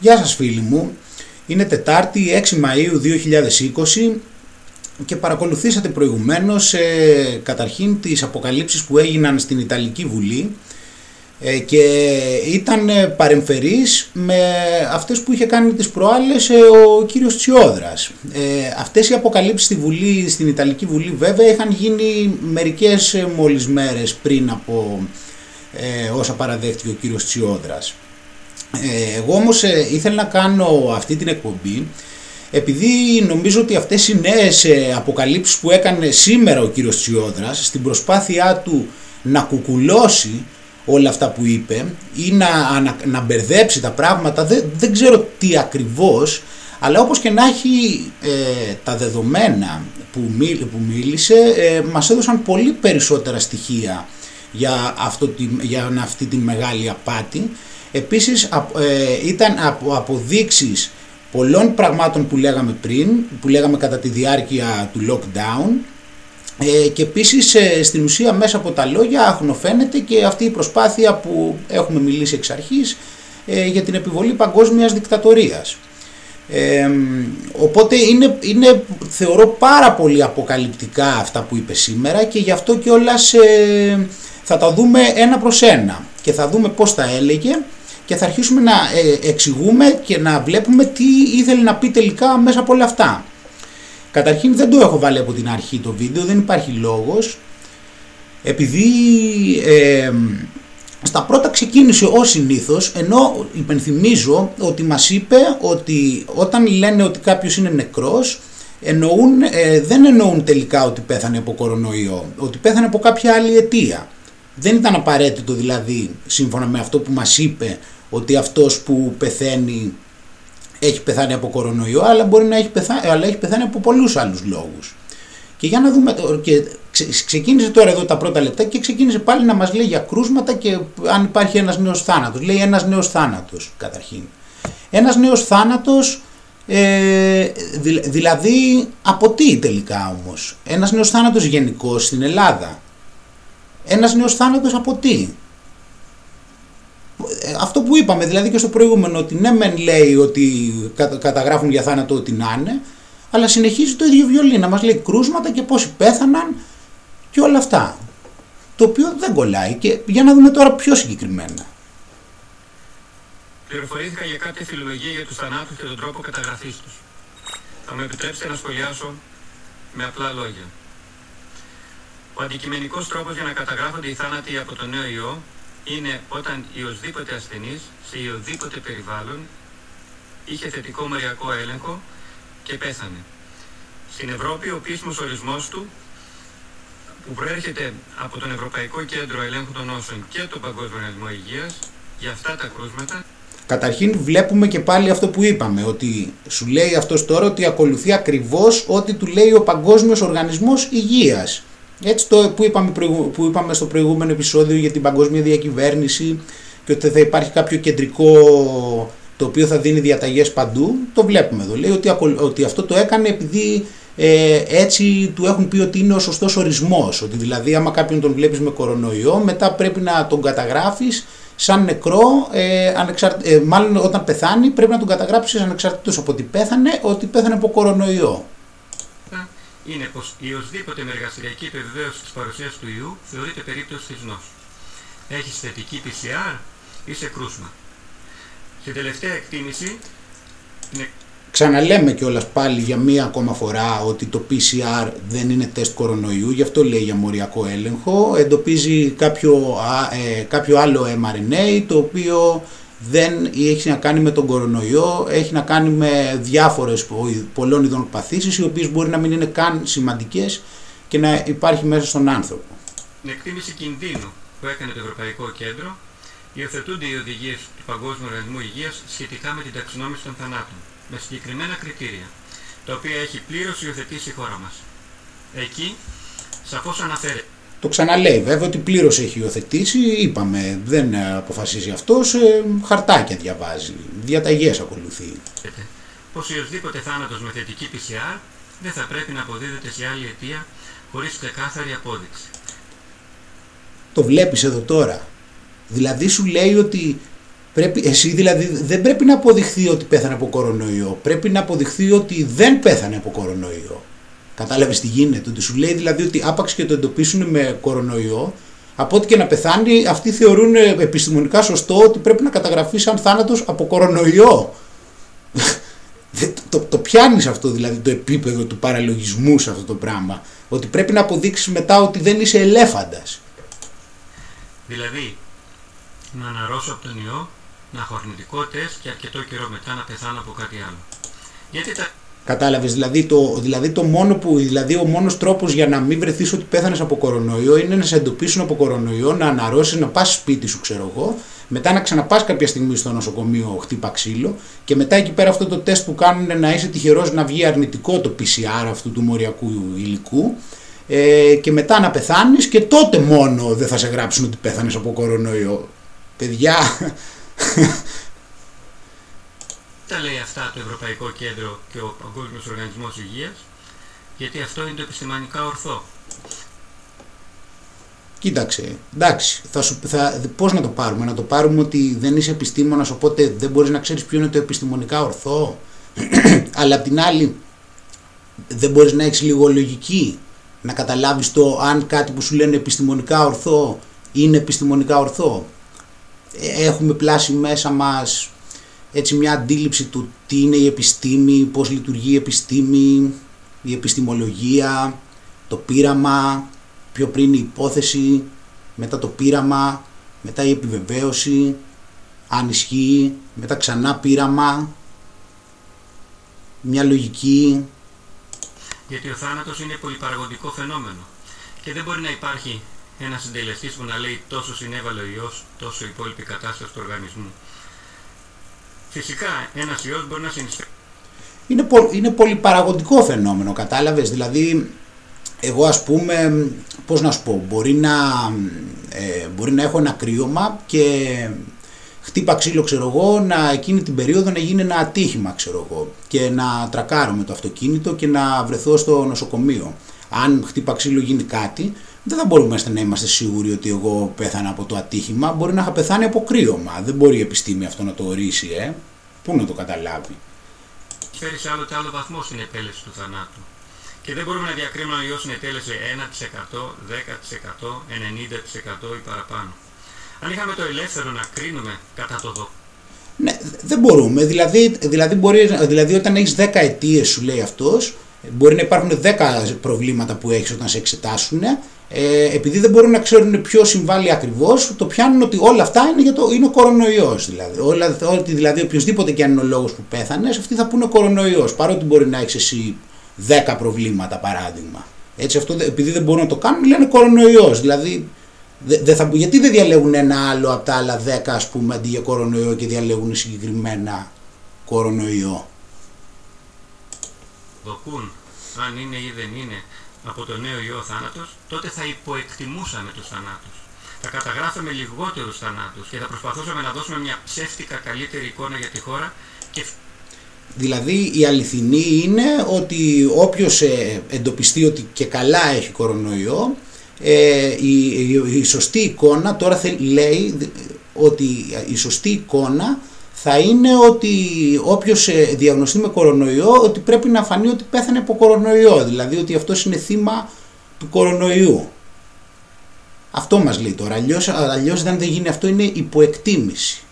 Γεια σας φίλοι μου, είναι Τετάρτη 6 Μαΐου 2020 και παρακολουθήσατε προηγουμένως ε, καταρχήν τις αποκαλύψεις που έγιναν στην Ιταλική Βουλή ε, και ήταν ε, παρεμφερής με αυτές που είχε κάνει τις προάλλες ε, ο κύριος Τσιόδρας. Ε, αυτές οι αποκαλύψεις στη Βουλή, στην Ιταλική Βουλή βέβαια είχαν γίνει μερικές μόλις μέρες πριν από όσα παραδέχτηκε ο κύριος Τσιόδρας. Εγώ όμως ήθελα να κάνω αυτή την εκπομπή επειδή νομίζω ότι αυτές οι νέες αποκαλύψεις που έκανε σήμερα ο κύριος Τσιόδρας στην προσπάθειά του να κουκουλώσει όλα αυτά που είπε ή να, να, να μπερδέψει τα πράγματα, δεν, δεν ξέρω τι ακριβώς, αλλά όπως και να έχει ε, τα δεδομένα που, που μίλησε, ε, μας έδωσαν πολύ περισσότερα στοιχεία για, αυτό, για αυτή τη μεγάλη απάτη. Επίσης ε, ήταν από αποδείξεις πολλών πραγμάτων που λέγαμε πριν, που λέγαμε κατά τη διάρκεια του lockdown, ε, και επίσης ε, στην ουσία μέσα από τα λόγια αχνοφαίνεται και αυτή η προσπάθεια που έχουμε μιλήσει εξ αρχής ε, για την επιβολή παγκόσμιας δικτατορίας. Ε, οπότε είναι, είναι θεωρώ πάρα πολύ αποκαλυπτικά αυτά που είπε σήμερα και γι' αυτό κιόλας ε, θα τα δούμε ένα προς ένα και θα δούμε πώς τα έλεγε και θα αρχίσουμε να εξηγούμε και να βλέπουμε τι ήθελε να πει τελικά μέσα από όλα αυτά. Καταρχήν δεν το έχω βάλει από την αρχή το βίντεο, δεν υπάρχει λόγος. Επειδή ε, στα πρώτα ξεκίνησε ως συνήθως, ενώ υπενθυμίζω ότι μας είπε ότι όταν λένε ότι κάποιος είναι νεκρός, εννοούν, ε, δεν εννοούν τελικά ότι πέθανε από κορονοϊό, ότι πέθανε από κάποια άλλη αιτία. Δεν ήταν απαραίτητο δηλαδή, σύμφωνα με αυτό που μας είπε, ότι αυτός που πεθαίνει έχει πεθάνει από κορονοϊό, αλλά μπορεί να έχει πεθάνει, αλλά έχει πεθάνει από πολλούς άλλους λόγους. Και για να δούμε, και ξεκίνησε τώρα εδώ τα πρώτα λεπτά και ξεκίνησε πάλι να μας λέει για κρούσματα και αν υπάρχει ένας νέος θάνατος. Λέει ένας νέος θάνατος καταρχήν. Ένας νέος θάνατος, ε, δηλαδή από τι τελικά όμως; Ένας νέος θάνατος γενικώς στην Ελλάδα. Ένας νέος θάνατος από τι; Ε, αυτό που είπαμε δηλαδή και στο προηγούμενο ότι ναι μεν λέει ότι καταγράφουν για θάνατο ότι να είναι αλλά συνεχίζει το ίδιο βιολί να μας λέει κρούσματα και πόσοι πέθαναν και όλα αυτά το οποίο δεν κολλάει και για να δούμε τώρα πιο συγκεκριμένα. Πληροφορήθηκα για κάποια φιλολογία για τους θανάτους και τον τρόπο καταγραφής τους. Θα με επιτρέψετε να σχολιάσω με απλά λόγια. Ο αντικειμενικός τρόπος για να καταγράφονται οι θάνατοι από τον νέο ιό είναι όταν η οσδήποτε ασθενής σε οδήποτε περιβάλλον είχε θετικό μεριακό έλεγχο και πέθανε. Στην Ευρώπη ο επίσημος ορισμός του που προέρχεται από τον Ευρωπαϊκό Κέντρο Ελέγχου των Νόσων και τον Παγκόσμιο Οργανισμό Υγείας για αυτά τα κρούσματα Καταρχήν βλέπουμε και πάλι αυτό που είπαμε, ότι σου λέει αυτός τώρα ότι ακολουθεί ακριβώς ό,τι του λέει ο Παγκόσμιος Οργανισμός Υγείας. Έτσι το που είπαμε, που είπαμε στο προηγούμενο επεισόδιο για την παγκόσμια διακυβέρνηση και ότι θα υπάρχει κάποιο κεντρικό το οποίο θα δίνει διαταγές παντού, το βλέπουμε εδώ. Λέει ότι, ότι αυτό το έκανε επειδή ε, έτσι του έχουν πει ότι είναι ο σωστός ορισμός. Ότι δηλαδή άμα κάποιον τον βλέπεις με κορονοϊό μετά πρέπει να τον καταγράφεις σαν νεκρό, ε, ε, μάλλον όταν πεθάνει πρέπει να τον καταγράψεις ανεξαρτήτως από ότι πέθανε, ότι πέθανε από κορονοϊό είναι πως η οσδήποτε μεργαστηριακή επιβεβαίωση της παρουσίας του ιού θεωρείται περίπτωση της νόσου. Έχεις θετική PCR ή σε κρούσμα. Στην τελευταία εκτίμηση είναι Ξαναλέμε κιόλας πάλι για μία ακόμα φορά ότι το PCR δεν είναι τεστ κορονοϊού, γι' αυτό λέει για μοριακό έλεγχο. Εντοπίζει κάποιο, ε, κάποιο άλλο mRNA το οποίο δεν έχει να κάνει με τον κορονοϊό, έχει να κάνει με διάφορες πολλών ειδών παθήσεις οι οποίες μπορεί να μην είναι καν σημαντικές και να υπάρχει μέσα στον άνθρωπο. Την εκτίμηση κινδύνου που έκανε το Ευρωπαϊκό Κέντρο υιοθετούνται οι οδηγίες του Παγκόσμιου Οργανισμού Υγείας σχετικά με την ταξινόμηση των θανάτων με συγκεκριμένα κριτήρια τα οποία έχει πλήρως υιοθετήσει η χώρα μας. Εκεί σαφώς αναφέρεται το ξαναλέει βέβαια ότι πλήρως έχει υιοθετήσει, είπαμε, δεν αποφασίζει αυτός, ε, χαρτάκια διαβάζει, διαταγές ακολουθεί. Πως οποιοδήποτε θάνατος με θετική PCR δεν θα πρέπει να αποδίδεται σε άλλη αιτία χωρίς ξεκάθαρη απόδειξη. Το βλέπεις εδώ τώρα. Δηλαδή σου λέει ότι Πρέπει, εσύ δηλαδή δεν πρέπει να αποδειχθεί ότι πέθανε από κορονοϊό. Πρέπει να αποδειχθεί ότι δεν πέθανε από κορονοϊό. Κατάλαβες τι γίνεται. Ότι σου λέει δηλαδή ότι άπαξ και το εντοπίσουν με κορονοϊό, από ό,τι και να πεθάνει, αυτοί θεωρούν επιστημονικά σωστό ότι πρέπει να καταγραφείς σαν θάνατος από κορονοϊό. το, το πιάνεις αυτό δηλαδή το επίπεδο του παραλογισμού σε αυτό το πράγμα. Ότι πρέπει να αποδείξεις μετά ότι δεν είσαι ελέφαντας. Δηλαδή, να αναρρώσω από τον ιό, να έχω αρνητικό τεστ και αρκετό καιρό μετά να πεθάνω από κάτι άλλο. Γιατί τα Κατάλαβες, δηλαδή, το, δηλαδή, το μόνο που, δηλαδή ο μόνος τρόπος για να μην βρεθείς ότι πέθανες από κορονοϊό είναι να σε εντοπίσουν από κορονοϊό, να αναρρώσεις, να πας σπίτι σου ξέρω εγώ, μετά να ξαναπάς κάποια στιγμή στο νοσοκομείο χτύπα ξύλο. Και μετά εκεί πέρα αυτό το τεστ που κάνουν να είσαι τυχερός να βγει αρνητικό το PCR αυτού του μοριακού υλικού. Ε, και μετά να πεθάνεις και τότε μόνο δεν θα σε γράψουν ότι πέθανες από κορονοϊό. Παιδιά, τα λέει αυτά το Ευρωπαϊκό Κέντρο και ο Παγκόσμιος Οργανισμός Υγείας, γιατί αυτό είναι το επιστημονικά ορθό. Κοίταξε, εντάξει, θα σου, θα, πώς να το πάρουμε, να το πάρουμε ότι δεν είσαι επιστήμονας οπότε δεν μπορείς να ξέρεις ποιο είναι το επιστημονικά ορθό, αλλά απ' την άλλη δεν μπορείς να έχεις λίγο λογική, να καταλάβεις το αν κάτι που σου λένε επιστημονικά ορθό είναι επιστημονικά ορθό. Ε, έχουμε πλάσει μέσα μας έτσι μια αντίληψη του τι είναι η επιστήμη, πώς λειτουργεί η επιστήμη, η επιστημολογία, το πείραμα, πιο πριν η υπόθεση, μετά το πείραμα, μετά η επιβεβαίωση, αν ισχύει, μετά ξανά πείραμα, μια λογική. Γιατί ο θάνατος είναι πολυπαραγωγικό φαινόμενο και δεν μπορεί να υπάρχει ένας συντελεστής που να λέει τόσο συνέβαλε ο ιός, τόσο η υπόλοιπη κατάσταση του οργανισμού. Φυσικά ένας ιός μπορεί να συνεισφέρει. Είναι, πο, είναι πολυπαραγωγικό φαινόμενο, κατάλαβες, δηλαδή εγώ ας πούμε, πώς να σου πω, μπορεί να, ε, μπορεί να έχω ένα κρύωμα και χτύπα ξύλο ξέρω εγώ, να εκείνη την περίοδο να γίνει ένα ατύχημα ξέρω εγώ και να τρακάρω με το αυτοκίνητο και να βρεθώ στο νοσοκομείο. Αν χτύπα ξύλο γίνει κάτι, δεν θα μπορούμε να είμαστε σίγουροι ότι εγώ πέθανα από το ατύχημα. Μπορεί να είχα πεθάνει από κρύωμα. Δεν μπορεί η επιστήμη αυτό να το ορίσει, ε. Πού να το καταλάβει. Φέρει σε άλλο και άλλο βαθμό στην επέλεση του θανάτου. Και δεν μπορούμε να διακρίνουμε αν ο ιός συνετέλεσε 1%, 10%, 90% ή παραπάνω. Αν είχαμε το ελεύθερο να κρίνουμε κατά το δο... Ναι, δεν μπορούμε. Δηλαδή, δηλαδή, μπορείς, δηλαδή όταν έχεις 10 αιτίες σου λέει αυτός, μπορεί να υπάρχουν 10 προβλήματα που έχεις όταν σε εξετάσουν ε, επειδή δεν μπορούν να ξέρουν ποιο συμβάλλει ακριβώς, το πιάνουν ότι όλα αυτά είναι, για το, είναι ο κορονοϊός. Δηλαδή. Όλα, ότι δηλαδή οποιοδήποτε και αν είναι ο λόγος που πέθανες, αυτοί θα πούνε κορονοϊός. Παρότι μπορεί να έχεις εσύ 10 προβλήματα παράδειγμα. Έτσι, αυτό, επειδή δεν μπορούν να το κάνουν, λένε κορονοϊός. Δηλαδή, δε, δε θα, γιατί δεν διαλέγουν ένα άλλο από τα άλλα 10 ας πούμε αντί για κορονοϊό και διαλέγουν συγκεκριμένα κορονοϊό; Δοκούν αν είναι ή δεν είναι από το νέο ιό θάνατος, τότε θα υποεκτιμούσαμε τους θανάτους. Θα καταγράφαμε λιγότερους θανάτους και θα προσπαθούσαμε να δώσουμε μια ψεύτικα καλύτερη εικόνα για τη χώρα και Δηλαδή η αληθινή είναι ότι όποιος ε, εντοπιστεί ότι και καλά έχει κορονοϊό ε, η, η, η, σωστή εικόνα τώρα λέει ότι η σωστή εικόνα θα είναι ότι όποιος ε, διαγνωστεί με κορονοϊό ότι πρέπει να φανεί ότι πέθανε από κορονοϊό, δηλαδή ότι αυτός είναι θύμα του κορονοϊού. Αυτό μας λέει τώρα, αλλιώς, αλλιώς δεν γίνει αυτό είναι υποεκτίμηση.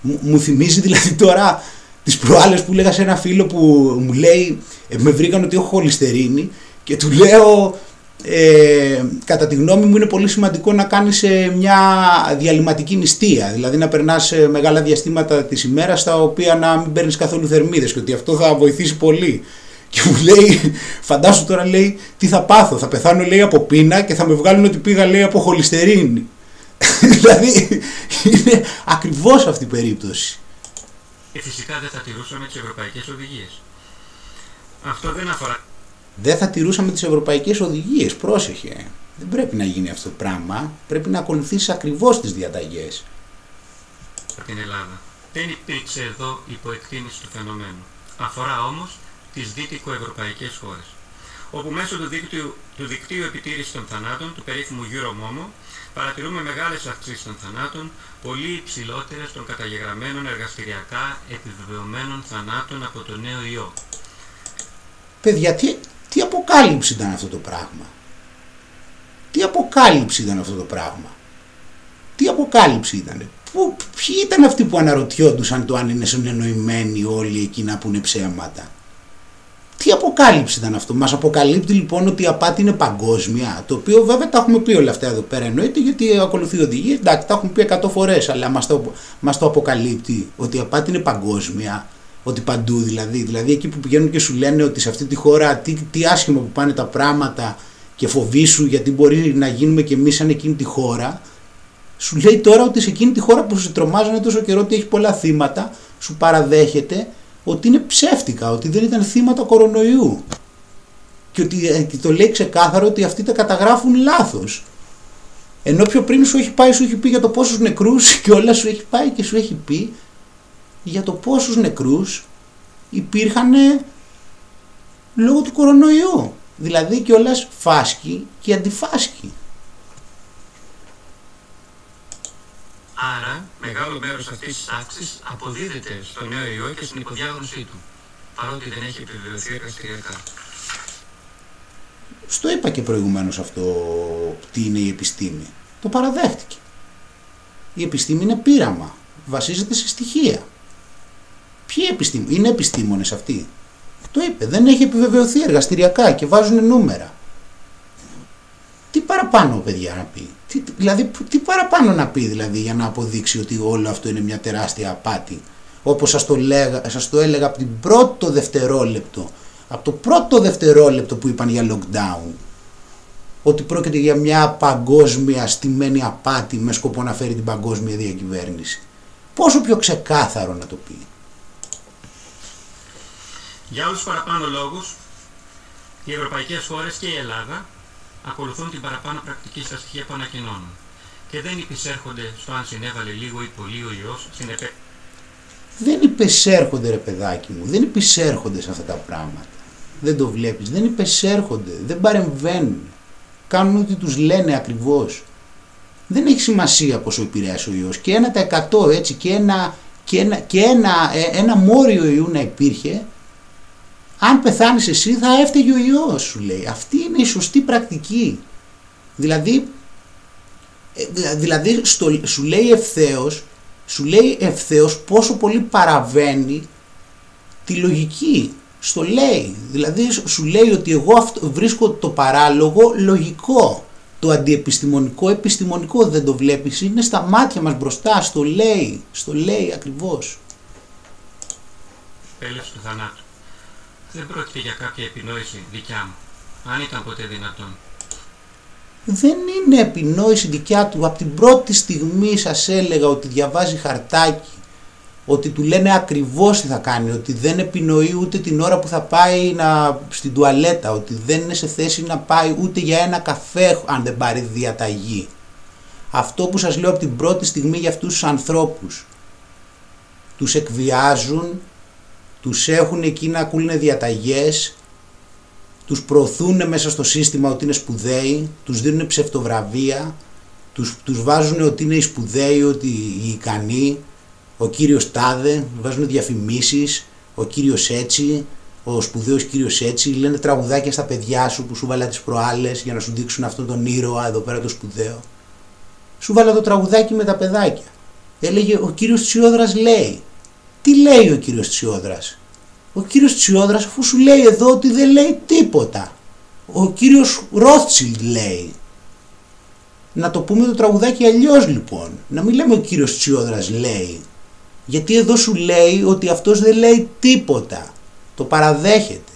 Μου, μου θυμίζει δηλαδή τώρα τις προάλλες που λέγα σε ένα φίλο που μου λέει, ε, με βρήκαν ότι έχω χολυστερίνη και του λέω ε, κατά τη γνώμη μου είναι πολύ σημαντικό να κάνεις ε, μια διαλυματική νηστεία. Δηλαδή να περνάς ε, μεγάλα διαστήματα της ημέρας στα οποία να μην παίρνεις καθόλου θερμίδες και ότι αυτό θα βοηθήσει πολύ. Και μου λέει, φαντάσου τώρα λέει τι θα πάθω, θα πεθάνω λέει από πείνα και θα με βγάλουν ότι πήγα λέει από χολυστερίνη. Δηλαδή είναι ακριβώς αυτή η περίπτωση. Και φυσικά δεν θα τηρούσαμε τις ευρωπαϊκές οδηγίες. Αυτό δεν αφορά δεν θα τηρούσαμε τις ευρωπαϊκές οδηγίες. Πρόσεχε. Δεν πρέπει να γίνει αυτό το πράγμα. Πρέπει να ακολουθήσεις ακριβώς τις διαταγές. Την Ελλάδα. Δεν υπήρξε εδώ υποεκτίμηση του φαινομένου. Αφορά όμως τις δυτικοευρωπαϊκές χώρες. όπου μέσω του δικτύου, του δικτύου επιτήρησης των θανάτων, του περίφημου Euromomo, παρατηρούμε μεγάλες αυξήσεις των θανάτων, πολύ υψηλότερες των καταγεγραμμένων εργαστηριακά επιβεβαιωμένων θανάτων από το νέο ιό. Παιδιά, τι, τι αποκάλυψη ήταν αυτό το πράγμα; Τι αποκάλυψη ήταν αυτό το πράγμα; Τι αποκάλυψη ήταν. Πού, ποιοι ήταν αυτοί που αναρωτιόντουσαν το αν είναι συνεννοημένοι όλοι εκεί να πούνε ψέματα; Τι αποκάλυψη ήταν αυτό; Μας αποκαλύπτει λοιπόν ότι η απάτη είναι παγκόσμια. Το οποίο βέβαια τα έχουμε πει όλα αυτά εδώ πέρα εννοείται γιατί ακολουθεί οδηγία. Εντάξει, τα έχουμε πει 100 φορές αλλά μας το, μας το αποκαλύπτει ότι η απάτη είναι παγκόσμια. Ότι παντού δηλαδή. Δηλαδή εκεί που πηγαίνουν και σου λένε ότι σε αυτή τη χώρα τι, τι άσχημα που πάνε τα πράγματα και φοβήσου γιατί μπορεί να γίνουμε κι εμείς σαν εκείνη τη χώρα. Σου λέει τώρα ότι σε εκείνη τη χώρα που σε τρομάζανε τόσο καιρό ότι έχει πολλά θύματα, σου παραδέχεται ότι είναι ψεύτικα, ότι δεν ήταν θύματα κορονοϊού. Και ότι ε, το λέει ξεκάθαρο ότι αυτοί τα καταγράφουν λάθος. Ενώ πιο πριν σου έχει πάει, σου έχει πει για το πόσους νεκρούς και όλα σου έχει πάει και σου έχει πει για το πόσους νεκρούς υπήρχαν λόγω του κορονοϊού. Δηλαδή και όλα φάσκη και αντιφάσκη. Άρα, μεγάλο μέρος αυτής της άξης αποδίδεται στο νέο ιό και στην υποδιάγνωσή του, παρότι δεν έχει επιβεβαιωθεί εργαστηριακά. Στο είπα και προηγουμένως αυτό τι είναι η επιστήμη. Το παραδέχτηκε. Η επιστήμη είναι πείραμα. Βασίζεται σε στοιχεία. Ποιοι επιστήμονες, είναι επιστήμονες αυτοί; Το είπε, δεν έχει επιβεβαιωθεί εργαστηριακά και βάζουν νούμερα. Τι παραπάνω παιδιά να πει; Τι, δηλαδή, τι παραπάνω να πει δηλαδή για να αποδείξει ότι όλο αυτό είναι μια τεράστια απάτη; Όπως σας το, λέγα, σας το έλεγα από την πρώτο δευτερόλεπτο. Από το πρώτο δευτερόλεπτο που είπαν για lockdown. Ότι πρόκειται για μια παγκόσμια στημένη απάτη με σκοπό να φέρει την παγκόσμια διακυβέρνηση. Πόσο πιο ξεκάθαρο να το πει. Για όλους τους παραπάνω λόγους, οι ευρωπαϊκές χώρες και η Ελλάδα ακολουθούν την παραπάνω πρακτική στα στοιχεία που ανακοινώνουν και δεν υπησέρχονται στο αν συνέβαλε λίγο ή πολύ ο ιός στην επέ... Δεν υπησέρχονται ρε παιδάκι μου, δεν υπησέρχονται σε αυτά τα πράγματα. Δεν το βλέπεις, δεν υπησέρχονται, δεν παρεμβαίνουν. Κάνουν ό,τι τους λένε ακριβώς. Δεν έχει σημασία πόσο επηρέασε ο ιός. Και ένα τα εκατό έτσι και ένα, και ένα, και ένα, ε, ένα μόριο ιού να υπήρχε αν πεθάνεις εσύ θα έφταιγε ο ιός σου λέει. Αυτή είναι η σωστή πρακτική. Δηλαδή, ε, δηλαδή στο, σου λέει ευθέως, σου λέει ευθέως πόσο πολύ παραβαίνει τη λογική. Στο λέει. Δηλαδή σου λέει ότι εγώ αυτό, βρίσκω το παράλογο λογικό. Το αντιεπιστημονικό επιστημονικό δεν το βλέπεις. Είναι στα μάτια μας μπροστά. Στο λέει. Στο λέει ακριβώς. Τέλος του θανάτου. Δεν πρόκειται για κάποια επινόηση δικιά μου, αν ήταν ποτέ δυνατόν. Δεν είναι επινόηση δικιά του. Από την πρώτη στιγμή σας έλεγα ότι διαβάζει χαρτάκι, ότι του λένε ακριβώς τι θα κάνει, ότι δεν επινοεί ούτε την ώρα που θα πάει να, στην τουαλέτα, ότι δεν είναι σε θέση να πάει ούτε για ένα καφέ αν δεν πάρει διαταγή. Αυτό που σας λέω από την πρώτη στιγμή για αυτούς τους ανθρώπους. Τους εκβιάζουν, τους έχουν εκεί να ακούνε διαταγές, τους προωθούν μέσα στο σύστημα ότι είναι σπουδαίοι, τους δίνουν ψευτοβραβεία, τους, τους βάζουν ότι είναι οι σπουδαίοι, ότι οι ικανοί, ο κύριος Τάδε, βάζουν διαφημίσεις, ο κύριος έτσι, ο σπουδαίος κύριος έτσι, λένε τραγουδάκια στα παιδιά σου που σου βάλα τις προάλλες για να σου δείξουν αυτόν τον ήρωα εδώ πέρα το σπουδαίο. Σου βάλα το τραγουδάκι με τα παιδάκια. Έλεγε ο κύριος Τσιόδρας λέει, τι λέει ο κύριος Τσιόδρας; Ο κύριος Τσιόδρας αφού σου λέει εδώ ότι δεν λέει τίποτα. Ο κύριος Ρότσιλ λέει. Να το πούμε το τραγουδάκι αλλιώς λοιπόν. Να μην λέμε ο κύριος Τσιόδρας λέει. Γιατί εδώ σου λέει ότι αυτός δεν λέει τίποτα. Το παραδέχεται.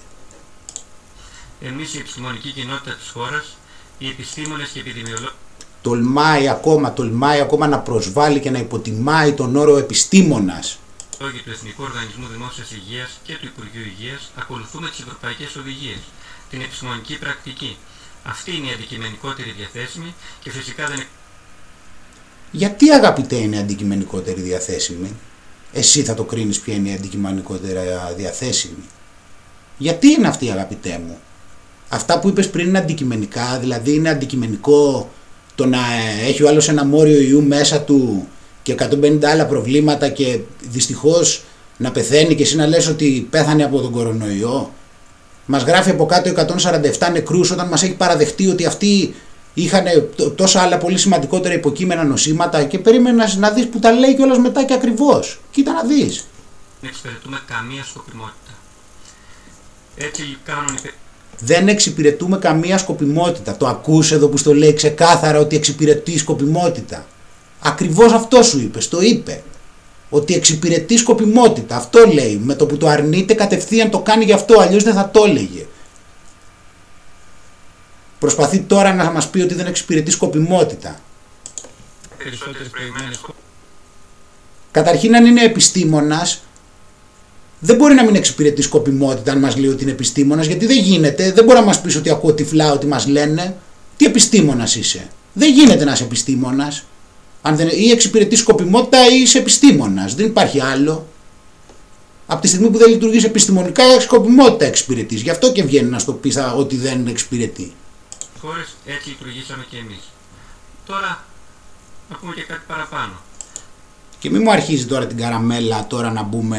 Εμείς η επιστημονική κοινότητα της χώρας, οι επιστήμονες και επιδημιολόγοι τολμάει ακόμα, τολμάει ακόμα να προσβάλλει και να υποτιμάει τον όρο επιστήμονας του Εθνικού Οργανισμού Δημόσιας Υγείας και του Υπουργείου Υγείας ακολουθούμε τις ευρωπαϊκές οδηγίες, την επιστημονική πρακτική. Αυτή είναι η αντικειμενικότερη διαθέσιμη και φυσικά δεν Γιατί αγαπητέ είναι αντικειμενικότερη διαθέσιμη; Εσύ θα το κρίνεις ποια είναι η αντικειμενικότερα διαθέσιμη. Γιατί είναι αυτή αγαπητέ μου; Αυτά που είπες πριν είναι αντικειμενικά, δηλαδή είναι αντικειμενικό το να έχει ο άλλος ένα μόριο ιού μέσα του και 150 άλλα προβλήματα και δυστυχώς να πεθαίνει και εσύ να λες ότι πέθανε από τον κορονοϊό. Μας γράφει από κάτω 147 νεκρούς όταν μας έχει παραδεχτεί ότι αυτοί είχαν τόσα άλλα πολύ σημαντικότερα υποκείμενα νοσήματα και περίμενα να δεις που τα λέει κιόλας μετά και ακριβώς. Κοίτα να δεις. Δεν εξυπηρετούμε καμία σκοπιμότητα. Έτσι κάνουν δεν εξυπηρετούμε καμία σκοπιμότητα. Το ακούς εδώ που στο λέει ξεκάθαρα ότι εξυπηρετεί σκοπιμότητα. Ακριβώς αυτό σου είπε, το είπε. Ότι εξυπηρετείς σκοπιμότητα. Αυτό λέει. Με το που το αρνείται κατευθείαν το κάνει γι' αυτό, αλλιώς δεν θα το έλεγε. Προσπαθεί τώρα να μας πει ότι δεν εξυπηρετεί σκοπιμότητα. Καταρχήν αν είναι επιστήμονας δεν μπορεί να μην εξυπηρετεί σκοπιμότητα αν μας λέει ότι είναι επιστήμονας, γιατί δεν γίνεται. Δεν μπορεί να μας πεις ότι ακούω τυφλά ότι μας λένε. Τι επιστήμονας είσαι; Δεν γίνεται να είσαι επιστήμονας. Αν δεν, ή εξυπηρετείς σκοπιμότητα ή είσαι επιστήμονας. Δεν υπάρχει άλλο. Από τη στιγμή που δεν λειτουργείς επιστημονικά, σκοπιμότητα εξυπηρετείς. Γι' αυτό και βγαίνει να στο πεις ότι δεν εξυπηρετεί. Χώρε έτσι λειτουργήσαμε και εμείς. Τώρα να πούμε και κάτι παραπάνω. Και μην μου αρχίζει τώρα την καραμέλα τώρα να μπούμε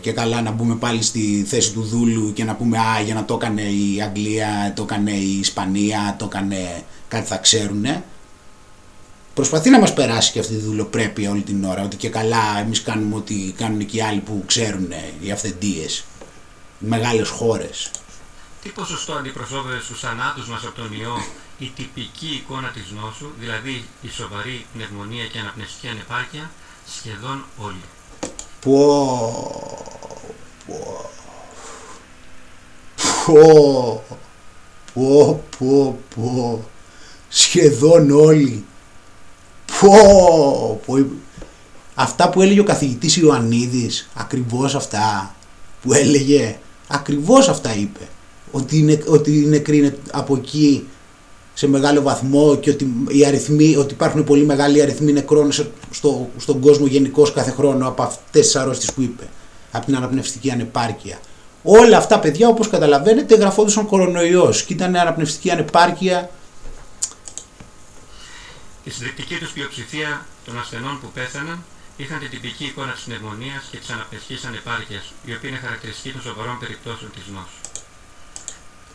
και καλά να μπούμε πάλι στη θέση του δούλου και να πούμε α για να το έκανε η Αγγλία, το έκανε η Ισπανία, το έκανε κάτι θα ξέρουνε. Προσπαθεί να μας περάσει και αυτή τη δουλοπρέπεια όλη την ώρα ότι και καλά εμείς κάνουμε ό,τι κάνουν και οι άλλοι που ξέρουν οι αυθεντίες, οι μεγάλες χώρες. Τι ποσοστό αντιπροσώπευε στους θανάτους μας από τον ιό η τυπική εικόνα της νόσου, δηλαδή η σοβαρή πνευμονία και αναπνευστική ανεπάρκεια σχεδόν όλοι. Πω, πω, πω, πω, πω, πω, σχεδόν όλοι. Πω, πω, αυτά που έλεγε ο καθηγητής Ιωαννίδης, ακριβώς αυτά που έλεγε, ακριβώς αυτά είπε. Ότι, είναι, ότι οι νεκροί είναι από εκεί σε μεγάλο βαθμό και ότι, οι αριθμοί, ότι υπάρχουν πολύ μεγάλοι αριθμοί νεκρών στο, στον κόσμο γενικώς κάθε χρόνο από αυτές τις αρρώστιες που είπε, από την αναπνευστική ανεπάρκεια. Όλα αυτά παιδιά όπως καταλαβαίνετε γραφόντουσαν κορονοϊός και ήταν αναπνευστική ανεπάρκεια. Η συντριπτική τους πλειοψηφία των ασθενών που πέθαναν είχαν την τυπική εικόνα της πνευμονίας και της αναπνευστικής ανεπάρκειας, η οποία είναι χαρακτηριστική των σοβαρών περιπτώσεων της νόσου.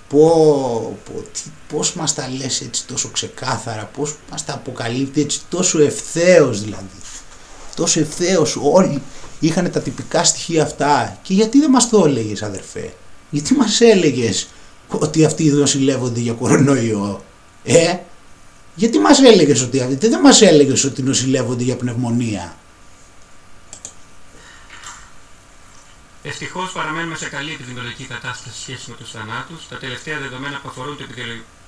Πω, πω, τι, πώς μας τα λες έτσι τόσο ξεκάθαρα, πώς μας τα αποκαλύπτει έτσι τόσο ευθέως δηλαδή. Τόσο ευθέως όλοι είχαν τα τυπικά στοιχεία αυτά και γιατί δεν μας το έλεγες αδερφέ; Γιατί μας έλεγες ότι αυτοί νοσηλεύονται για κορονοϊό. Ε, γιατί μας έλεγες ότι δεν μας έλεγες ότι νοσηλεύονται για πνευμονία; Ευτυχώς παραμένουμε σε καλή επιδημιολογική κατάσταση σχέση με τους θανάτους. Τα τελευταία δεδομένα που αφορούν το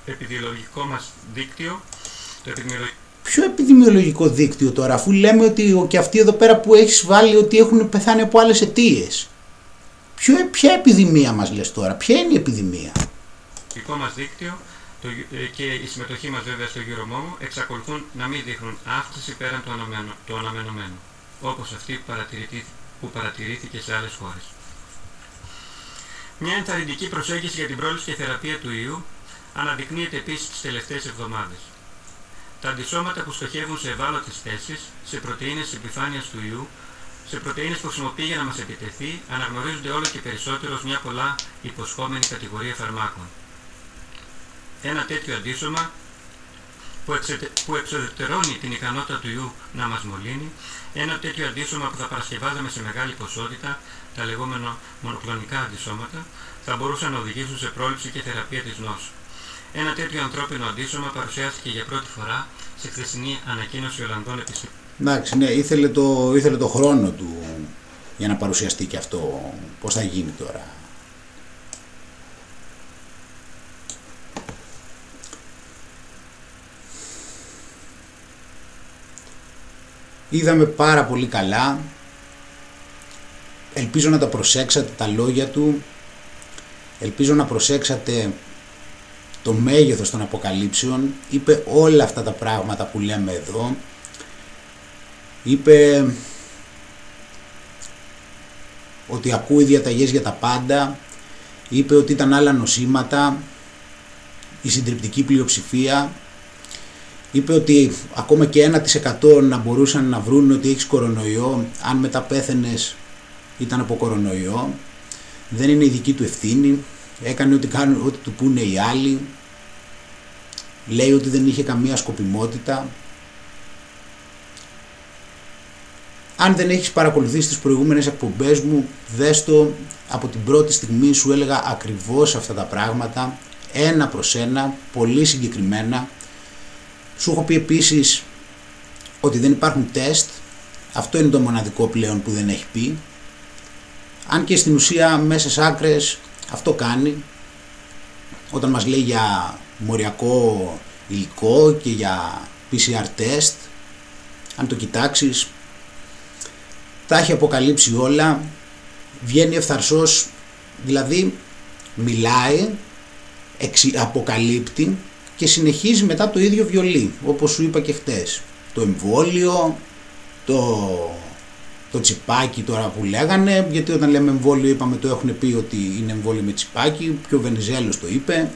επιδημιολογικό μας δίκτυο. Το επιδημιολογικό... Ποιο επιδημιολογικό δίκτυο τώρα, αφού λέμε ότι και αυτοί εδώ πέρα που έχεις βάλει ότι έχουν πεθάνει από άλλες αιτίες. Ποια επιδημία μας λες τώρα, ποια είναι η επιδημία; Το δικό μας δίκτυο το, ε, και η συμμετοχή μας βέβαια στο Euromom εξακολουθούν να μην δείχνουν αύξηση πέραν του αναμενωμένου, όπως αυτή που παρατηρήθηκε που παρατηρήθηκε σε άλλες χώρες. Μια ενθαρρυντική προσέγγιση για την πρόληψη και θεραπεία του ιού αναδεικνύεται επίσης τις τελευταίες εβδομάδες. Τα αντισώματα που στοχεύουν σε ευάλωτες θέσεις, σε πρωτεΐνες της επιφάνειας του ιού, σε πρωτεΐνες που χρησιμοποιεί για να μας επιτεθεί, αναγνωρίζονται όλο και περισσότερο ως μια πολλά υποσχόμενη κατηγορία φαρμάκων. Ένα τέτοιο αντίσωμα που εξοδετερώνει την ικανότητα του ιού να μας μολύνει, ένα τέτοιο αντίσωμα που θα παρασκευάζαμε σε μεγάλη ποσότητα, τα λεγόμενα μονοκλονικά αντισώματα, θα μπορούσαν να οδηγήσουν σε πρόληψη και θεραπεία της νόσου. Ένα τέτοιο ανθρώπινο αντίσωμα παρουσιάστηκε για πρώτη φορά σε χθεσινή ανακοίνωση Ολλανδών επιστήμων. Εντάξει, ναι, ήθελε το, ήθελε το χρόνο του για να παρουσιαστεί και αυτό. Πώς θα γίνει τώρα; Είδαμε πάρα πολύ καλά. Ελπίζω να τα προσέξατε τα λόγια του. Ελπίζω να προσέξατε το μέγεθος των αποκαλύψεων. Είπε όλα αυτά τα πράγματα που λέμε εδώ. Είπε ότι ακούει διαταγές για τα πάντα. Είπε ότι ήταν άλλα νοσήματα η συντριπτική πλειοψηφία είπε ότι ακόμα και 1% να μπορούσαν να βρουν ότι έχεις κορονοϊό αν μετά πέθαινες ήταν από κορονοϊό. Δεν είναι η δική του ευθύνη. Έκανε ό,τι, κάνουν, ό,τι του πούνε οι άλλοι. Λέει ότι δεν είχε καμία σκοπιμότητα. Αν δεν έχεις παρακολουθήσει τις προηγούμενες εκπομπές μου δες το από την πρώτη στιγμή σου έλεγα ακριβώς αυτά τα πράγματα ένα προς ένα, πολύ συγκεκριμένα σου έχω πει επίσης ότι δεν υπάρχουν τεστ. Αυτό είναι το μοναδικό πλέον που δεν έχει πει. Αν και στην ουσία μέσα σε άκρες αυτό κάνει. Όταν μας λέει για μοριακό υλικό και για PCR test αν το κοιτάξεις τα έχει αποκαλύψει όλα. Βγαίνει ευθαρσός δηλαδή μιλάει αποκαλύπτει και συνεχίζει μετά το ίδιο βιολί όπως σου είπα και χτες το εμβόλιο το το τσιπάκι τώρα που λέγανε, γιατί όταν λέμε εμβόλιο είπαμε το έχουν πει ότι είναι εμβόλιο με τσιπάκι, και ο Βενιζέλος το είπε.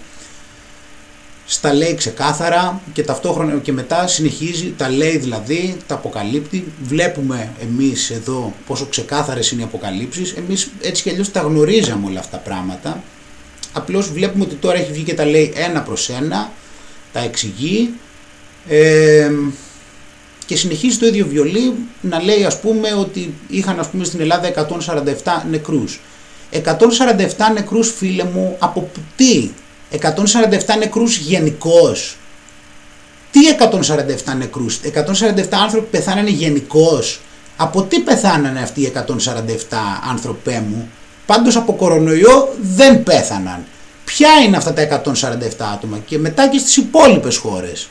Στα λέει ξεκάθαρα και ταυτόχρονα και μετά συνεχίζει, τα λέει δηλαδή, τα αποκαλύπτει. Βλέπουμε εμείς εδώ πόσο ξεκάθαρες είναι οι αποκαλύψεις. Εμείς έτσι κι αλλιώς τα γνωρίζαμε όλα αυτά τα πράγματα. Απλώς βλέπουμε ότι τώρα έχει βγει και τα λέει ένα προς ένα, τα εξηγεί. Ε, και συνεχίζει το ίδιο βιολί να λέει ας πούμε ότι είχαν ας πούμε στην Ελλάδα 147 νεκρούς. 147 νεκρούς φίλε μου από τι, 147 νεκρούς γενικώς. Τι 147 νεκρούς, 147 άνθρωποι πεθάνανε γενικώς. Από τι πεθάνανε αυτοί οι 147 άνθρωπέ μου; Πάντως από κορονοϊό δεν πέθαναν. Ποια είναι αυτά τα 147 άτομα και μετά και στις υπόλοιπες χώρες;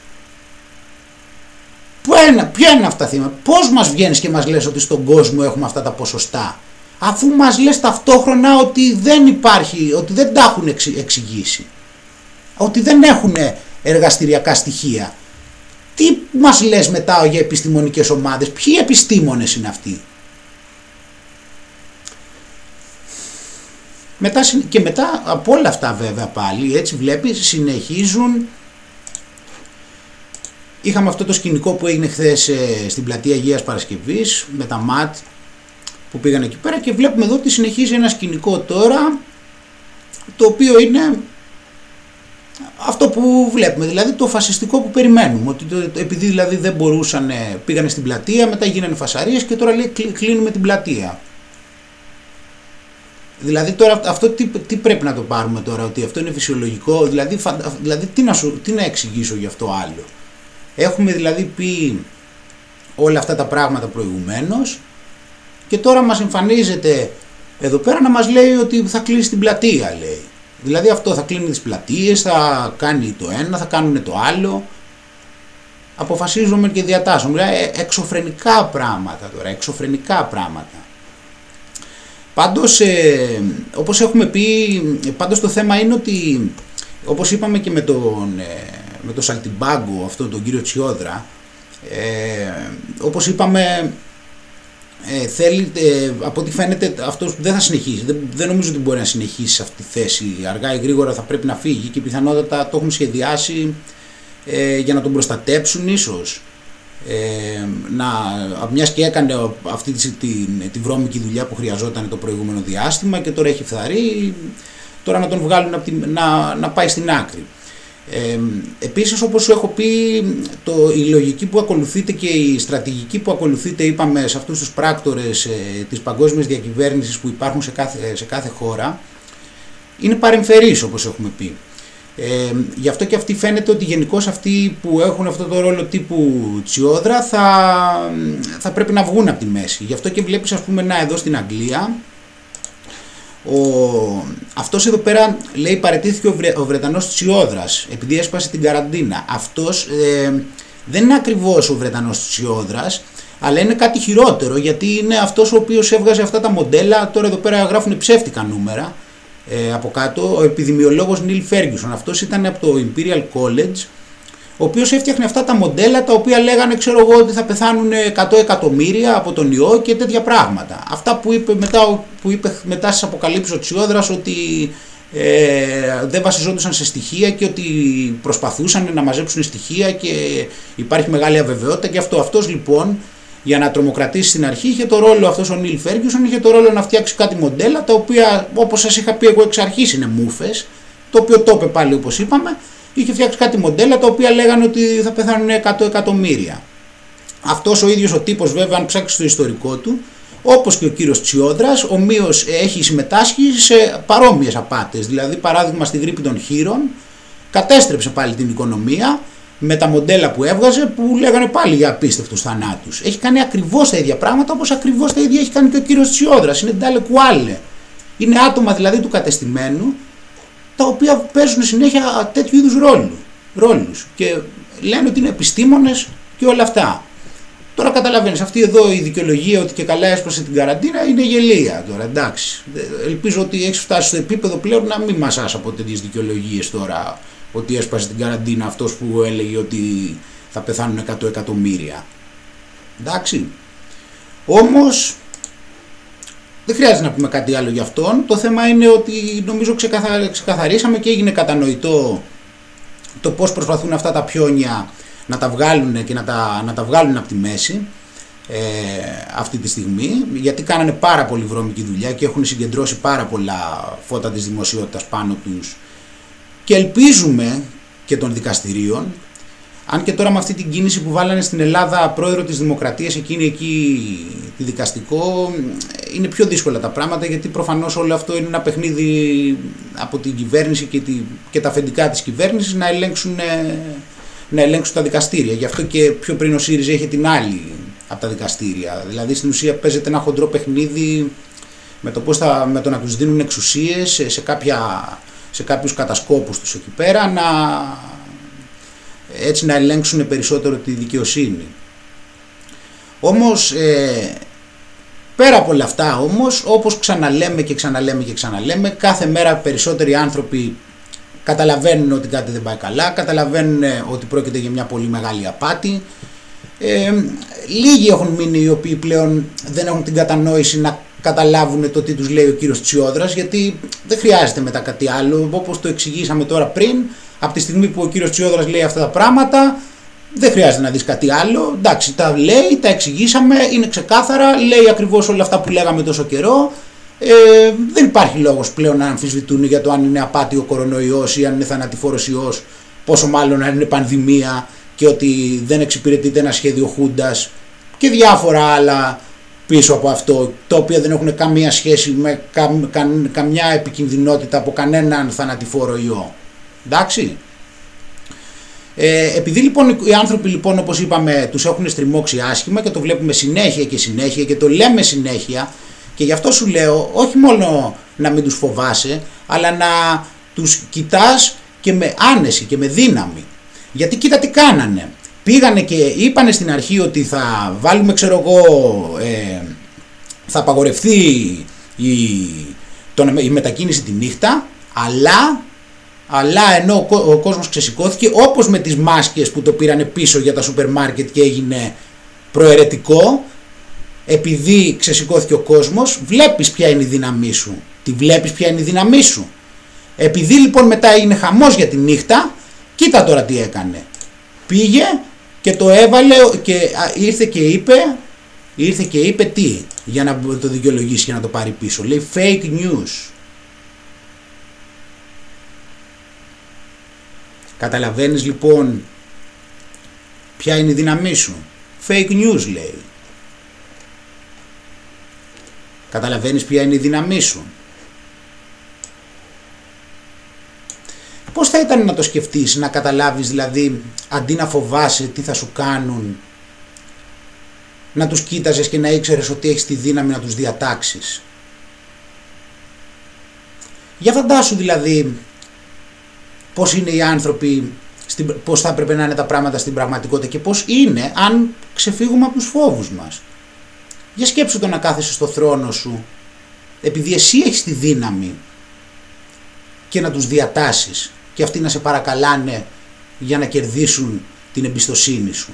Ποια είναι αυτά τα θύματα, πώς μας βγαίνεις και μας λες ότι στον κόσμο έχουμε αυτά τα ποσοστά, αφού μας λες ταυτόχρονα ότι δεν υπάρχει, ότι δεν τα έχουν εξηγήσει, ότι δεν έχουν εργαστηριακά στοιχεία. Τι μας λες μετά για επιστημονικές ομάδες, ποιοι επιστήμονες είναι αυτοί; Μετά, και μετά από όλα αυτά βέβαια πάλι έτσι βλέπεις συνεχίζουν Είχαμε αυτό το σκηνικό που έγινε χθες ε, στην πλατεία Αγίας Παρασκευής με τα ΜΑΤ που πήγαν εκεί πέρα και βλέπουμε εδώ ότι συνεχίζει ένα σκηνικό τώρα το οποίο είναι αυτό που βλέπουμε, δηλαδή το φασιστικό που περιμένουμε. Ότι το, επειδή δηλαδή δεν μπορούσαν, πήγανε στην πλατεία, μετά γίνανε φασαρίες και τώρα λέει κλείνουμε την πλατεία. Δηλαδή τώρα αυτό τι, τι πρέπει να το πάρουμε τώρα, ότι αυτό είναι φυσιολογικό, δηλαδή, δηλαδή τι, να σου, τι να εξηγήσω γι' αυτό άλλο; Έχουμε δηλαδή πει όλα αυτά τα πράγματα προηγουμένως και τώρα μας εμφανίζεται εδώ πέρα να μας λέει ότι θα κλείσει την πλατεία λέει. Δηλαδή αυτό θα κλείνει τις πλατείες, θα κάνει το ένα, θα κάνουν το άλλο. Αποφασίζουμε και διατάσσουμε. Δηλαδή εξωφρενικά πράγματα τώρα, εξωφρενικά πράγματα. Πάντως, ε, όπως έχουμε πει, πάντως το θέμα είναι ότι, όπως είπαμε και με τον ε, με τον Σαλτιμπάγκο, αυτόν τον κύριο Τσιόδρα, ε, όπως είπαμε ε, θέλει, ε, από ό,τι φαίνεται αυτός δεν θα συνεχίσει, δεν, δεν νομίζω ότι μπορεί να συνεχίσει σε αυτή τη θέση, αργά ή γρήγορα θα πρέπει να φύγει και πιθανότατα το έχουν σχεδιάσει ε, για να τον προστατέψουν ίσως. Ε, να, μιας και έκανε αυτή τη, τη, τη βρώμικη δουλειά που χρειαζόταν το προηγούμενο διάστημα και τώρα έχει φθαρεί, τώρα να τον βγάλουν να, να πάει στην άκρη. Ε, επίσης όπως σου έχω πει το, η λογική που ακολουθείτε και η στρατηγική που ακολουθείτε είπαμε σε αυτούς τους πράκτορες ε, της παγκόσμιας διακυβέρνησης που υπάρχουν σε κάθε, σε κάθε χώρα είναι παρεμφερής όπως έχουμε πει. Ε, γι' αυτό και αυτοί φαίνεται ότι γενικώς αυτοί που έχουν αυτό το ρόλο τύπου τσιόδρα θα, θα πρέπει να βγουν από τη μέση. Γι' αυτό και βλέπεις ας πούμε να εδώ στην Αγγλία ο, αυτός εδώ πέρα λέει παρετήθηκε ο, Βρε, ο Βρετανός Τσιόδρας επειδή έσπασε την καραντίνα. Αυτός ε, δεν είναι ακριβώς ο Βρετανός Τσιόδρας αλλά είναι κάτι χειρότερο γιατί είναι αυτός ο οποίος έβγαζε αυτά τα μοντέλα τώρα εδώ πέρα γράφουν ψεύτικα νούμερα ε, από κάτω ο επιδημιολόγος Νίλ Φέργισον αυτός ήταν από το Imperial College ο οποίος έφτιαχνε αυτά τα μοντέλα τα οποία λέγανε ξέρω εγώ ότι θα πεθάνουν 100 εκατομμύρια από τον ιό και τέτοια πράγματα. Αυτά που είπε μετά, που είπε μετά στις αποκαλύψεις ο Τσιόδρας ότι ε, δεν βασιζόντουσαν σε στοιχεία και ότι προσπαθούσαν να μαζέψουν στοιχεία και υπάρχει μεγάλη αβεβαιότητα και αυτό. Αυτός λοιπόν για να τρομοκρατήσει στην αρχή είχε το ρόλο αυτός ο Νίλ Φέργκιουσον, είχε το ρόλο να φτιάξει κάτι μοντέλα τα οποία όπως σας είχα πει εγώ εξ αρχής είναι μούφες, το οποίο το είπε πάλι όπως είπαμε, είχε φτιάξει κάτι μοντέλα τα οποία λέγανε ότι θα πεθάνουν 100 εκατομμύρια. Αυτός ο ίδιος ο τύπος βέβαια αν ψάξεις το ιστορικό του όπως και ο κύριος Τσιόδρας, ομοίως έχει συμμετάσχει σε παρόμοιες απάτες. Δηλαδή, παράδειγμα, στη γρήπη των χείρων, κατέστρεψε πάλι την οικονομία με τα μοντέλα που έβγαζε που λέγανε πάλι για απίστευτους θανάτους. Έχει κάνει ακριβώς τα ίδια πράγματα όπως ακριβώς τα ίδια έχει κάνει και ο κύριος Τσιόδρας. Είναι ντάλε κουάλε. Είναι άτομα δηλαδή του κατεστημένου τα οποία παίζουν συνέχεια τέτοιου είδους ρόλους. Και λένε ότι είναι επιστήμονες και όλα αυτά. Τώρα καταλαβαίνεις, αυτή εδώ η δικαιολογία ότι και καλά έσπασε την καραντίνα είναι γελία τώρα. Εντάξει. Ελπίζω ότι έχεις φτάσει στο επίπεδο πλέον να μην μασάς από τέτοιες δικαιολογίες τώρα ότι έσπασε την καραντίνα αυτός που έλεγε ότι θα πεθάνουν 100 εκατομμύρια. Εντάξει. Όμως δεν χρειάζεται να πούμε κάτι άλλο γι' αυτόν. Το θέμα είναι ότι νομίζω ξεκαθαρίσαμε και έγινε κατανοητό το πώς προσπαθούν αυτά τα πιόνια να τα βγάλουν και να τα, να τα βγάλουν από τη μέση ε, αυτή τη στιγμή γιατί κάνανε πάρα πολύ βρώμικη δουλειά και έχουν συγκεντρώσει πάρα πολλά φώτα της δημοσιότητας πάνω τους και ελπίζουμε και των δικαστηρίων αν και τώρα με αυτή την κίνηση που βάλανε στην Ελλάδα πρόεδρο της Δημοκρατίας εκείνη εκεί τη δικαστικό είναι πιο δύσκολα τα πράγματα γιατί προφανώς όλο αυτό είναι ένα παιχνίδι από την κυβέρνηση και, τη, και τα αφεντικά της κυβέρνησης να ελέγξουν να ελέγξουν τα δικαστήρια. Γι' αυτό και πιο πριν ο ΣΥΡΙΖΑ είχε την άλλη από τα δικαστήρια. Δηλαδή στην ουσία παίζεται ένα χοντρό παιχνίδι με το, πώς θα, με το να τους δίνουν εξουσίες σε, σε, κάποια, σε κάποιους κατασκόπους τους εκεί πέρα να, έτσι να ελέγξουν περισσότερο τη δικαιοσύνη. Όμως ε, πέρα από όλα αυτά όμως όπως ξαναλέμε και ξαναλέμε και ξαναλέμε κάθε μέρα περισσότεροι άνθρωποι καταλαβαίνουν ότι κάτι δεν πάει καλά, καταλαβαίνουν ε, ότι πρόκειται για μια πολύ μεγάλη απάτη. Ε, λίγοι έχουν μείνει οι οποίοι πλέον δεν έχουν την κατανόηση να καταλάβουν το τι τους λέει ο κύριος Τσιόδρας γιατί δεν χρειάζεται μετά κάτι άλλο. Όπως το εξηγήσαμε τώρα πριν από τη στιγμή που ο κύριος Τσιόδρας λέει αυτά τα πράγματα δεν χρειάζεται να δεις κάτι άλλο. Εντάξει τα λέει, τα εξηγήσαμε είναι ξεκάθαρα, λέει ακριβώς όλα αυτά που λέγαμε τόσο καιρό. Ε, δεν υπάρχει λόγος πλέον να αμφισβητούν για το αν είναι απάτη ο κορονοϊός ή αν είναι θανατηφόρος ιός, πόσο μάλλον αν είναι πανδημία και ότι δεν εξυπηρετείται ένα σχέδιο χούντας και διάφορα άλλα πίσω από αυτό, τα οποία δεν έχουν καμία σχέση με καμιά επικινδυνότητα από κανέναν θανατηφόρο ιό. Εντάξει. Ε, επειδή λοιπόν οι άνθρωποι λοιπόν όπως είπαμε τους έχουν στριμώξει άσχημα και το βλέπουμε συνέχεια και συνέχεια και το λέμε συνέχεια και γι' αυτό σου λέω όχι μόνο να μην τους φοβάσαι, αλλά να τους κοιτάς και με άνεση και με δύναμη. Γιατί κοίτα τι κάνανε. Πήγανε και είπανε στην αρχή ότι θα βάλουμε ξέρω εγώ, ε, θα απαγορευτεί η, τον, η μετακίνηση τη νύχτα, αλλά, αλλά ενώ ο, ο κόσμος ξεσηκώθηκε όπως με τις μάσκες που το πήρανε πίσω για τα σούπερ μάρκετ και έγινε προαιρετικό, επειδή ξεσηκώθηκε ο κόσμος, βλέπεις ποια είναι η δύναμή σου. Τη βλέπεις ποια είναι η δύναμή σου. Επειδή λοιπόν μετά έγινε χαμός για τη νύχτα, κοίτα τώρα τι έκανε. Πήγε και το έβαλε και ήρθε και είπε, ήρθε και είπε τι, για να το δικαιολογήσει και να το πάρει πίσω. Λέει fake news. Καταλαβαίνεις λοιπόν ποια είναι η δύναμή σου; Fake news λέει. Καταλαβαίνεις ποια είναι η δύναμή σου; Πώς θα ήταν να το σκεφτείς, να καταλάβεις δηλαδή αντί να φοβάσαι τι θα σου κάνουν, να τους κοίταζες και να ήξερες ότι έχεις τη δύναμη να τους διατάξεις. Για φαντάσου δηλαδή πώς είναι οι άνθρωποι, πώς θα έπρεπε να είναι τα πράγματα στην πραγματικότητα και πώς είναι αν ξεφύγουμε από τους φόβους μας. Για σκέψου το να κάθεσαι στο θρόνο σου επειδή εσύ έχεις τη δύναμη και να τους διατάσεις και αυτοί να σε παρακαλάνε για να κερδίσουν την εμπιστοσύνη σου.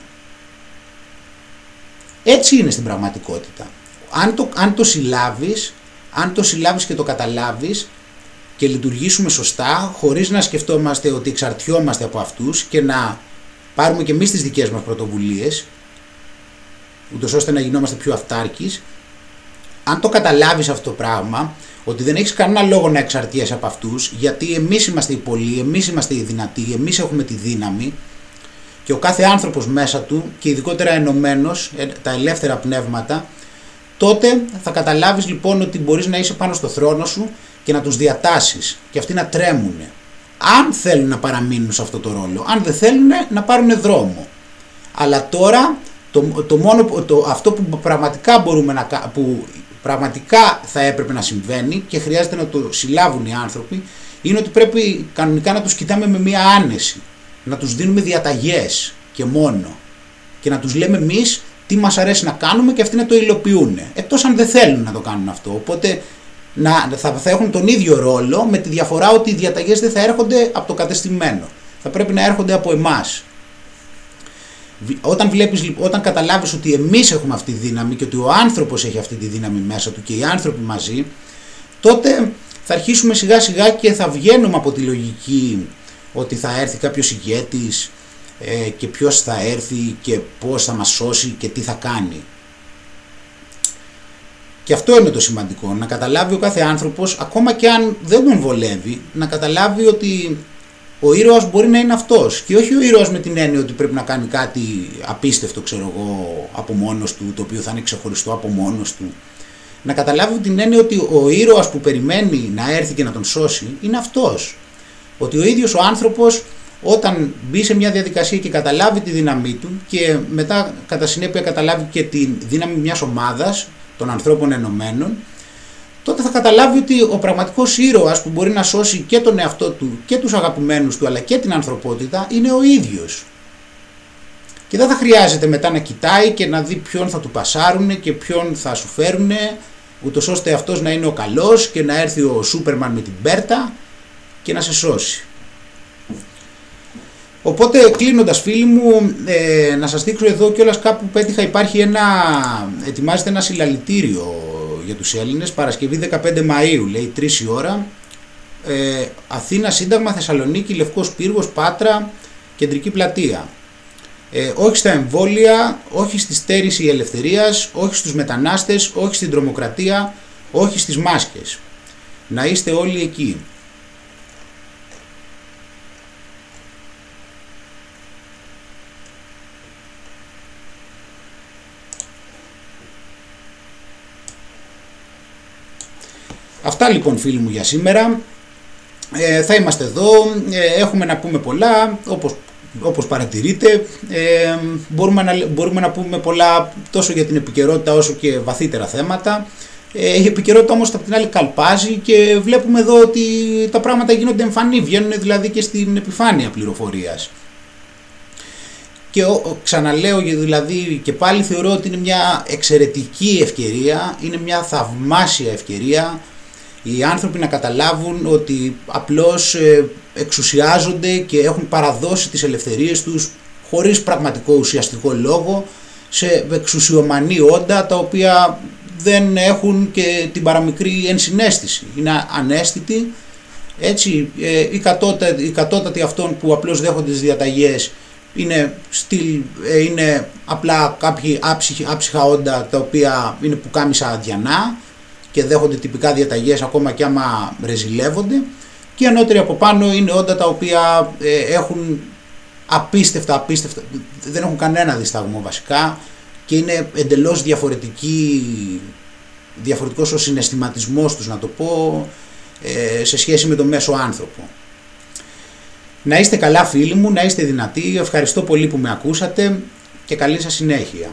Έτσι είναι στην πραγματικότητα. Αν το, αν το συλλάβεις, αν το συλλάβεις και το καταλάβεις, και λειτουργήσουμε σωστά χωρίς να σκεφτόμαστε ότι εξαρτιόμαστε από αυτούς και να πάρουμε και εμείς τις δικές μας πρωτοβουλίες ούτως ώστε να γινόμαστε πιο αυτάρκεις αν το καταλάβεις αυτό το πράγμα ότι δεν έχεις κανένα λόγο να εξαρτιέσαι από αυτούς γιατί εμείς είμαστε οι πολλοί, εμείς είμαστε οι δυνατοί, εμείς έχουμε τη δύναμη και ο κάθε άνθρωπος μέσα του και ειδικότερα ενωμένος, ε, τα ελεύθερα πνεύματα τότε θα καταλάβεις λοιπόν ότι μπορείς να είσαι πάνω στο θρόνο σου και να τους διατάσεις και αυτοί να τρέμουν. Αν θέλουν να παραμείνουν σε αυτό το ρόλο, αν δεν θέλουν να πάρουν δρόμο. Αλλά τώρα το, το μόνο, το, αυτό που πραγματικά, μπορούμε να, που πραγματικά θα έπρεπε να συμβαίνει και χρειάζεται να το συλλάβουν οι άνθρωποι είναι ότι πρέπει κανονικά να τους κοιτάμε με μία άνεση. Να τους δίνουμε διαταγές και μόνο. Και να τους λέμε εμείς τι μας αρέσει να κάνουμε και αυτοί να το υλοποιούν. Εκτός αν δεν θέλουν να το κάνουν αυτό. Οπότε να, θα, θα έχουν τον ίδιο ρόλο με τη διαφορά ότι οι διαταγές δεν θα έρχονται από το κατεστημένο. Θα πρέπει να έρχονται από εμάς. Όταν, βλέπεις, όταν καταλάβεις ότι εμείς έχουμε αυτή τη δύναμη και ότι ο άνθρωπος έχει αυτή τη δύναμη μέσα του και οι άνθρωποι μαζί, τότε θα αρχίσουμε σιγά σιγά και θα βγαίνουμε από τη λογική ότι θα έρθει κάποιος ηγέτης ε, και ποιος θα έρθει και πώς θα μας σώσει και τι θα κάνει. Και αυτό είναι το σημαντικό, να καταλάβει ο κάθε άνθρωπος, ακόμα και αν δεν τον βολεύει, να καταλάβει ότι ο ήρωας μπορεί να είναι αυτός και όχι ο ήρωας με την έννοια ότι πρέπει να κάνει κάτι απίστευτο ξέρω εγώ από μόνος του, το οποίο θα είναι ξεχωριστό από μόνος του. Να καταλάβει την έννοια ότι ο ήρωας που περιμένει να έρθει και να τον σώσει είναι αυτός. Ότι ο ίδιος ο άνθρωπος όταν μπει σε μια διαδικασία και καταλάβει τη δύναμή του και μετά κατά συνέπεια καταλάβει και τη δύναμη μιας ομάδας των ανθρώπων ενωμένων τότε θα καταλάβει ότι ο πραγματικός ήρωας που μπορεί να σώσει και τον εαυτό του και τους αγαπημένους του αλλά και την ανθρωπότητα είναι ο ίδιος. Και δεν θα χρειάζεται μετά να κοιτάει και να δει ποιον θα του πασάρουν και ποιον θα σου φέρουν ούτως ώστε αυτός να είναι ο καλός και να έρθει ο Σούπερμαν με την πέρτα και να σε σώσει. Οπότε κλείνοντας φίλοι μου, ε, να σας δείξω εδώ κιόλας κάπου που πέτυχα υπάρχει ένα, ετοιμάζεται ένα συλλαλητήριο για τους Έλληνες, Παρασκευή 15 Μαΐου, λέει 3 η ώρα, ε, Αθήνα, Σύνταγμα, Θεσσαλονίκη, Λευκός Πύργος, Πάτρα, Κεντρική Πλατεία. Ε, όχι στα εμβόλια, όχι στη στέρηση ελευθερίας, όχι στους μετανάστες, όχι στην τρομοκρατία, όχι στις μάσκες. Να είστε όλοι εκεί. Αυτά λοιπόν φίλοι μου για σήμερα. Ε, θα είμαστε εδώ, ε, έχουμε να πούμε πολλά, όπως, όπως παρατηρείτε. Ε, μπορούμε, να, μπορούμε να πούμε πολλά τόσο για την επικαιρότητα όσο και βαθύτερα θέματα. Ε, η επικαιρότητα όμως από την άλλη καλπάζει και βλέπουμε εδώ ότι τα πράγματα γίνονται εμφανή, βγαίνουν δηλαδή και στην επιφάνεια πληροφορίας. Και ο, ξαναλέω δηλαδή και πάλι θεωρώ ότι είναι μια εξαιρετική ευκαιρία, είναι μια θαυμάσια ευκαιρία οι άνθρωποι να καταλάβουν ότι απλώς ε, εξουσιάζονται και έχουν παραδώσει τις ελευθερίες τους χωρίς πραγματικό ουσιαστικό λόγο σε εξουσιομανή όντα τα οποία δεν έχουν και την παραμικρή ενσυναίσθηση. Είναι ανέστητοι. Έτσι, ε, οι, κατώτατοι, οι κατώτατοι αυτών που απλώς δέχονται τις διαταγές είναι, στυλ, ε, είναι απλά κάποιοι άψυχα όντα τα οποία είναι που κάμισα αδιανά και δέχονται τυπικά διαταγές ακόμα και άμα ρεζιλεύονται και ανώτεροι από πάνω είναι όντα τα οποία ε, έχουν απίστευτα, απίστευτα, δεν έχουν κανένα δισταγμό βασικά και είναι εντελώς διαφορετική, διαφορετικός ο συναισθηματισμός τους να το πω ε, σε σχέση με τον μέσο άνθρωπο. Να είστε καλά φίλοι μου, να είστε δυνατοί, ευχαριστώ πολύ που με ακούσατε και καλή σας συνέχεια.